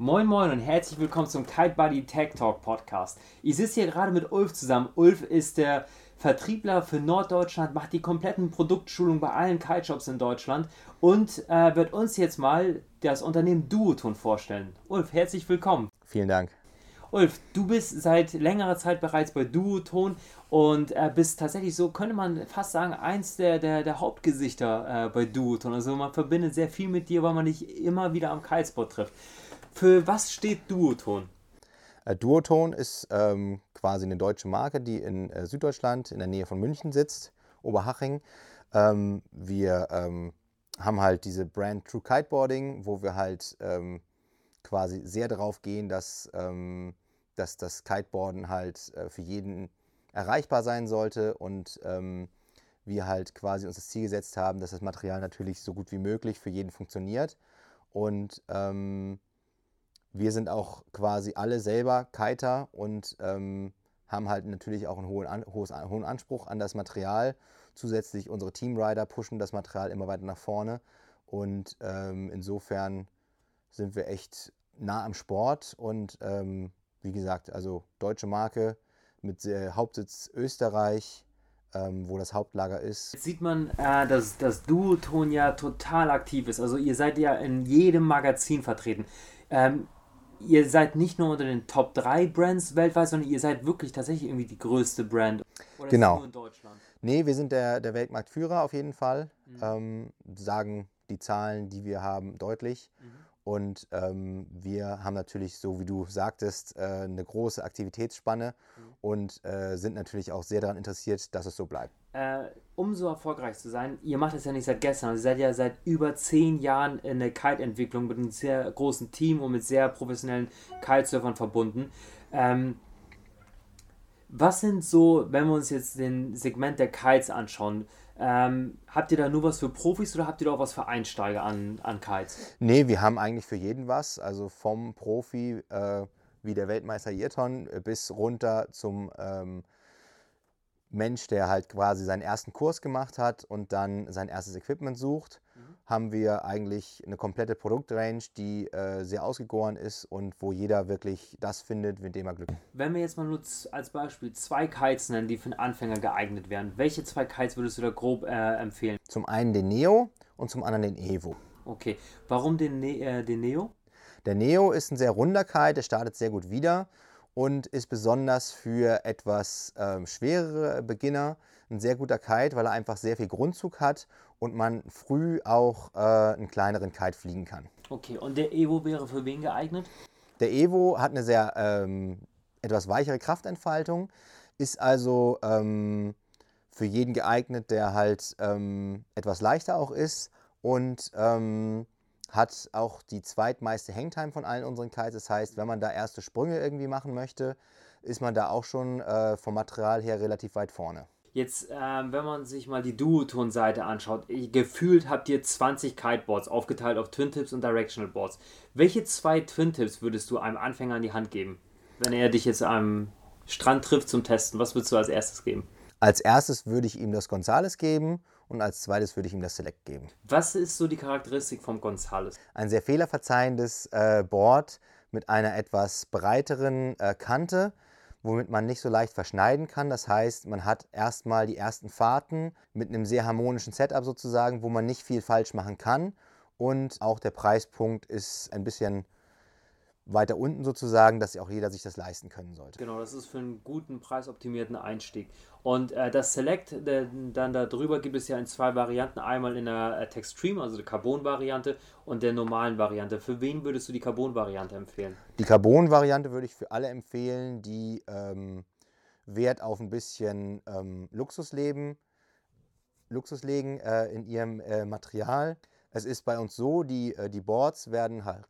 Moin Moin und herzlich willkommen zum Kite Buddy Tech Talk Podcast. Ich sitze hier gerade mit Ulf zusammen. Ulf ist der Vertriebler für Norddeutschland, macht die kompletten Produktschulungen bei allen Kite-Shops in Deutschland und äh, wird uns jetzt mal das Unternehmen Duoton vorstellen. Ulf, herzlich willkommen. Vielen Dank. Ulf, du bist seit längerer Zeit bereits bei Duoton und äh, bist tatsächlich so, könnte man fast sagen, eins der, der, der Hauptgesichter äh, bei Duoton. Also man verbindet sehr viel mit dir, weil man dich immer wieder am Kitespot trifft. Für was steht Duoton? Äh, Duoton ist ähm, quasi eine deutsche Marke, die in äh, Süddeutschland in der Nähe von München sitzt, Oberhaching. Ähm, wir ähm, haben halt diese Brand True Kiteboarding, wo wir halt ähm, quasi sehr darauf gehen, dass, ähm, dass das Kiteboarden halt äh, für jeden erreichbar sein sollte und ähm, wir halt quasi uns das Ziel gesetzt haben, dass das Material natürlich so gut wie möglich für jeden funktioniert. Und ähm, wir sind auch quasi alle selber Kiter und ähm, haben halt natürlich auch einen hohen, an, hohes, hohen Anspruch an das Material. Zusätzlich unsere Teamrider pushen das Material immer weiter nach vorne und ähm, insofern sind wir echt nah am Sport und ähm, wie gesagt, also deutsche Marke mit äh, Hauptsitz Österreich, ähm, wo das Hauptlager ist. Jetzt sieht man, äh, dass das Duoton ja total aktiv ist. Also ihr seid ja in jedem Magazin vertreten. Ähm, ihr seid nicht nur unter den Top 3 Brands weltweit, sondern ihr seid wirklich tatsächlich irgendwie die größte Brand. Oder genau. nur in Deutschland? Nee, wir sind der, der Weltmarktführer auf jeden Fall. Mhm. Ähm, sagen die Zahlen, die wir haben, deutlich. Mhm. Und ähm, wir haben natürlich, so wie du sagtest, äh, eine große Aktivitätsspanne mhm. und äh, sind natürlich auch sehr daran interessiert, dass es so bleibt. Äh, um so erfolgreich zu sein, ihr macht es ja nicht seit gestern, ihr seid ja seit über zehn Jahren in der Kite-Entwicklung mit einem sehr großen Team und mit sehr professionellen Kitesurfern verbunden. Ähm, was sind so, wenn wir uns jetzt den Segment der Kites anschauen, ähm, habt ihr da nur was für Profis oder habt ihr da auch was für Einsteiger an, an Kites? Nee, wir haben eigentlich für jeden was. Also vom Profi äh, wie der Weltmeister Ayrton bis runter zum ähm, Mensch, der halt quasi seinen ersten Kurs gemacht hat und dann sein erstes Equipment sucht, mhm. haben wir eigentlich eine komplette Produktrange, die äh, sehr ausgegoren ist und wo jeder wirklich das findet, mit dem er Glück hat. Wenn wir jetzt mal nur als Beispiel zwei Kites nennen, die für einen Anfänger geeignet wären, welche zwei Kites würdest du da grob äh, empfehlen? Zum einen den Neo und zum anderen den Evo. Okay, warum den, ne äh, den Neo? Der Neo ist ein sehr runder Kite, der startet sehr gut wieder und ist besonders für etwas ähm, schwerere Beginner ein sehr guter Kite, weil er einfach sehr viel Grundzug hat und man früh auch äh, einen kleineren Kite fliegen kann. Okay, und der Evo wäre für wen geeignet? Der Evo hat eine sehr ähm, etwas weichere Kraftentfaltung, ist also ähm, für jeden geeignet, der halt ähm, etwas leichter auch ist und ähm, hat auch die zweitmeiste Hangtime von allen unseren Kites. Das heißt, wenn man da erste Sprünge irgendwie machen möchte, ist man da auch schon äh, vom Material her relativ weit vorne. Jetzt, ähm, wenn man sich mal die Duoton-Seite anschaut, gefühlt habt ihr 20 Kiteboards aufgeteilt auf Twin Tips und Directional Boards. Welche zwei Twin Tips würdest du einem Anfänger an die Hand geben, wenn er dich jetzt am Strand trifft zum Testen? Was würdest du als erstes geben? Als erstes würde ich ihm das Gonzales geben und als zweites würde ich ihm das Select geben. Was ist so die Charakteristik vom Gonzales? Ein sehr fehlerverzeihendes äh, Board mit einer etwas breiteren äh, Kante, womit man nicht so leicht verschneiden kann. Das heißt, man hat erstmal die ersten Fahrten mit einem sehr harmonischen Setup sozusagen, wo man nicht viel falsch machen kann. Und auch der Preispunkt ist ein bisschen weiter unten sozusagen, dass auch jeder sich das leisten können sollte. Genau, das ist für einen guten, preisoptimierten Einstieg. Und äh, das Select, der, dann darüber gibt es ja in zwei Varianten. Einmal in der äh, Textream, also der Carbon-Variante und der normalen Variante. Für wen würdest du die Carbon-Variante empfehlen? Die Carbon-Variante würde ich für alle empfehlen, die ähm, Wert auf ein bisschen ähm, Luxus leben, Luxus legen äh, in ihrem äh, Material. Es ist bei uns so, die, äh, die Boards werden halt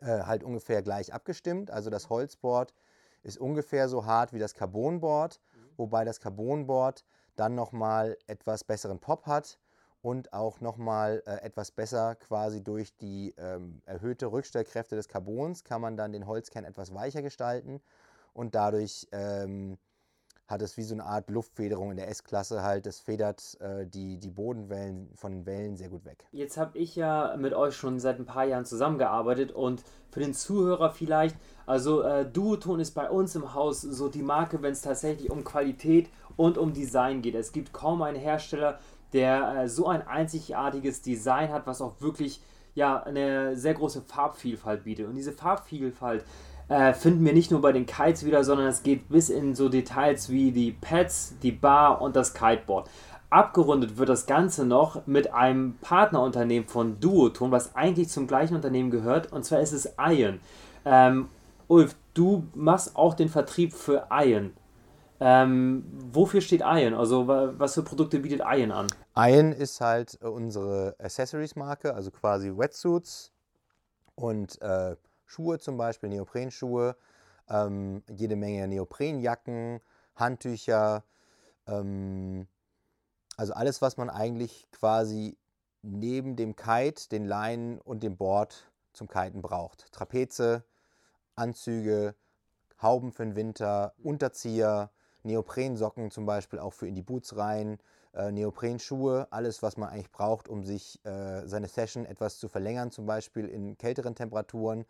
äh, halt ungefähr gleich abgestimmt. Also das Holzboard ist ungefähr so hart wie das Carbonboard, mhm. wobei das Carbonboard dann nochmal etwas besseren Pop hat und auch nochmal äh, etwas besser quasi durch die ähm, erhöhte Rückstellkräfte des Carbons kann man dann den Holzkern etwas weicher gestalten und dadurch ähm, hat es wie so eine Art Luftfederung in der S-Klasse halt. Es federt äh, die, die Bodenwellen von den Wellen sehr gut weg. Jetzt habe ich ja mit euch schon seit ein paar Jahren zusammengearbeitet und für den Zuhörer vielleicht, also äh, Duoton ist bei uns im Haus so die Marke, wenn es tatsächlich um Qualität und um Design geht. Es gibt kaum einen Hersteller, der äh, so ein einzigartiges Design hat, was auch wirklich ja, eine sehr große Farbvielfalt bietet. Und diese Farbvielfalt äh, finden wir nicht nur bei den Kites wieder, sondern es geht bis in so Details wie die Pads, die Bar und das Kiteboard. Abgerundet wird das Ganze noch mit einem Partnerunternehmen von Duoton, was eigentlich zum gleichen Unternehmen gehört, und zwar ist es Iron. Ähm, Ulf, du machst auch den Vertrieb für Iron. Ähm, wofür steht Iron? Also was für Produkte bietet Iron an? Iron ist halt äh, unsere Accessories-Marke, also quasi Wetsuits und äh, Schuhe zum Beispiel, Neoprenschuhe, ähm, jede Menge Neoprenjacken, Handtücher, ähm, also alles, was man eigentlich quasi neben dem Kite, den Leinen und dem Board zum Kiten braucht. Trapeze, Anzüge, Hauben für den Winter, Unterzieher, Neoprensocken zum Beispiel auch für in die Boots rein, äh, Neoprenschuhe, alles, was man eigentlich braucht, um sich äh, seine Session etwas zu verlängern, zum Beispiel in kälteren Temperaturen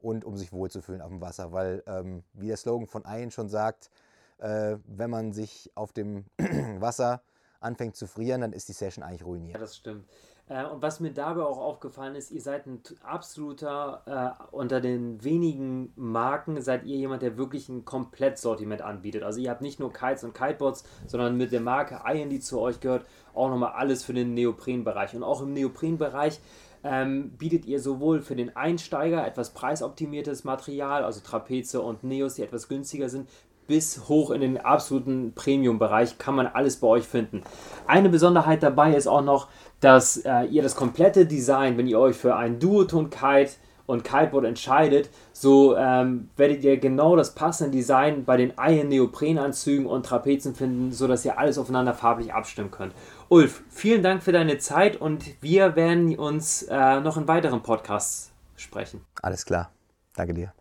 und um sich wohlzufühlen auf dem Wasser. Weil, ähm, wie der Slogan von Ian schon sagt, äh, wenn man sich auf dem Wasser anfängt zu frieren, dann ist die Session eigentlich ruiniert. Ja, das stimmt. Äh, und was mir dabei auch aufgefallen ist, ihr seid ein absoluter, äh, unter den wenigen Marken, seid ihr jemand, der wirklich ein Komplettsortiment anbietet. Also ihr habt nicht nur Kites und Kiteboards, sondern mit der Marke Iron, die zu euch gehört, auch nochmal alles für den Neoprenbereich. Und auch im Neoprenbereich ähm, bietet ihr sowohl für den Einsteiger etwas preisoptimiertes Material, also Trapeze und Neos, die etwas günstiger sind, bis hoch in den absoluten Premium-Bereich kann man alles bei euch finden. Eine Besonderheit dabei ist auch noch, dass äh, ihr das komplette Design, wenn ihr euch für einen Duoton-Kite und Kiteboard entscheidet, so ähm, werdet ihr genau das passende Design bei den Iron Neoprenanzügen und Trapezen finden, sodass ihr alles aufeinander farblich abstimmen könnt. Ulf, vielen Dank für deine Zeit und wir werden uns äh, noch in weiteren Podcasts sprechen. Alles klar. Danke dir.